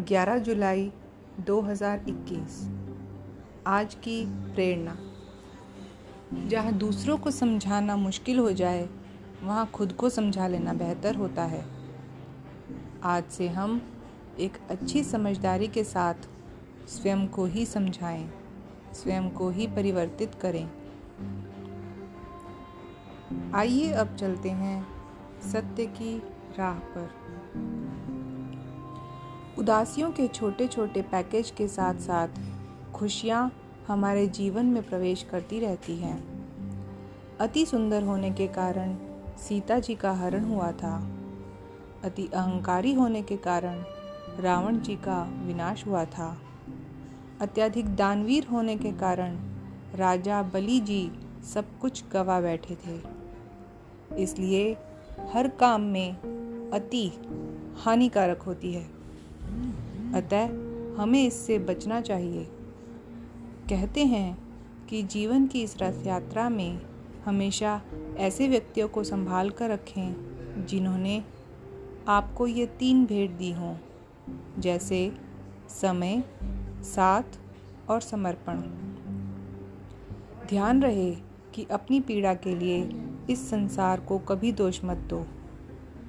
11 जुलाई 2021 आज की प्रेरणा। जहाँ दूसरों को समझाना मुश्किल हो जाए वहाँ खुद को समझा लेना बेहतर होता है। आज से हम एक अच्छी समझदारी के साथ स्वयं को ही समझाएँ, स्वयं को ही परिवर्तित करें। आइए अब चलते हैं सत्य की राह पर। उदासियों के छोटे छोटे पैकेज के साथ साथ खुशियाँ हमारे जीवन में प्रवेश करती रहती हैं। अति सुंदर होने के कारण सीता जी का हरण हुआ था। अति अहंकारी होने के कारण रावण जी का विनाश हुआ था। अत्यधिक दानवीर होने के कारण राजा बलि जी सब कुछ गवा बैठे थे। इसलिए हर काम में अति हानिकारक होती है। अतः हमें इससे बचना चाहिए। कहते हैं कि जीवन की इस रथ यात्रा में हमेशा ऐसे व्यक्तियों को संभाल कर रखें जिन्होंने आपको ये तीन भेंट दी हों, जैसे समय, साथ और समर्पण। ध्यान रहे कि अपनी पीड़ा के लिए इस संसार को कभी दोष मत दो,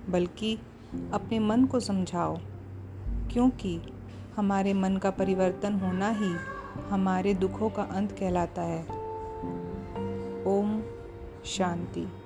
बल्कि अपने मन को समझाओ। क्योंकि हमारे मन का परिवर्तन होना ही हमारे दुखों का अंत कहलाता है। ओम शांति।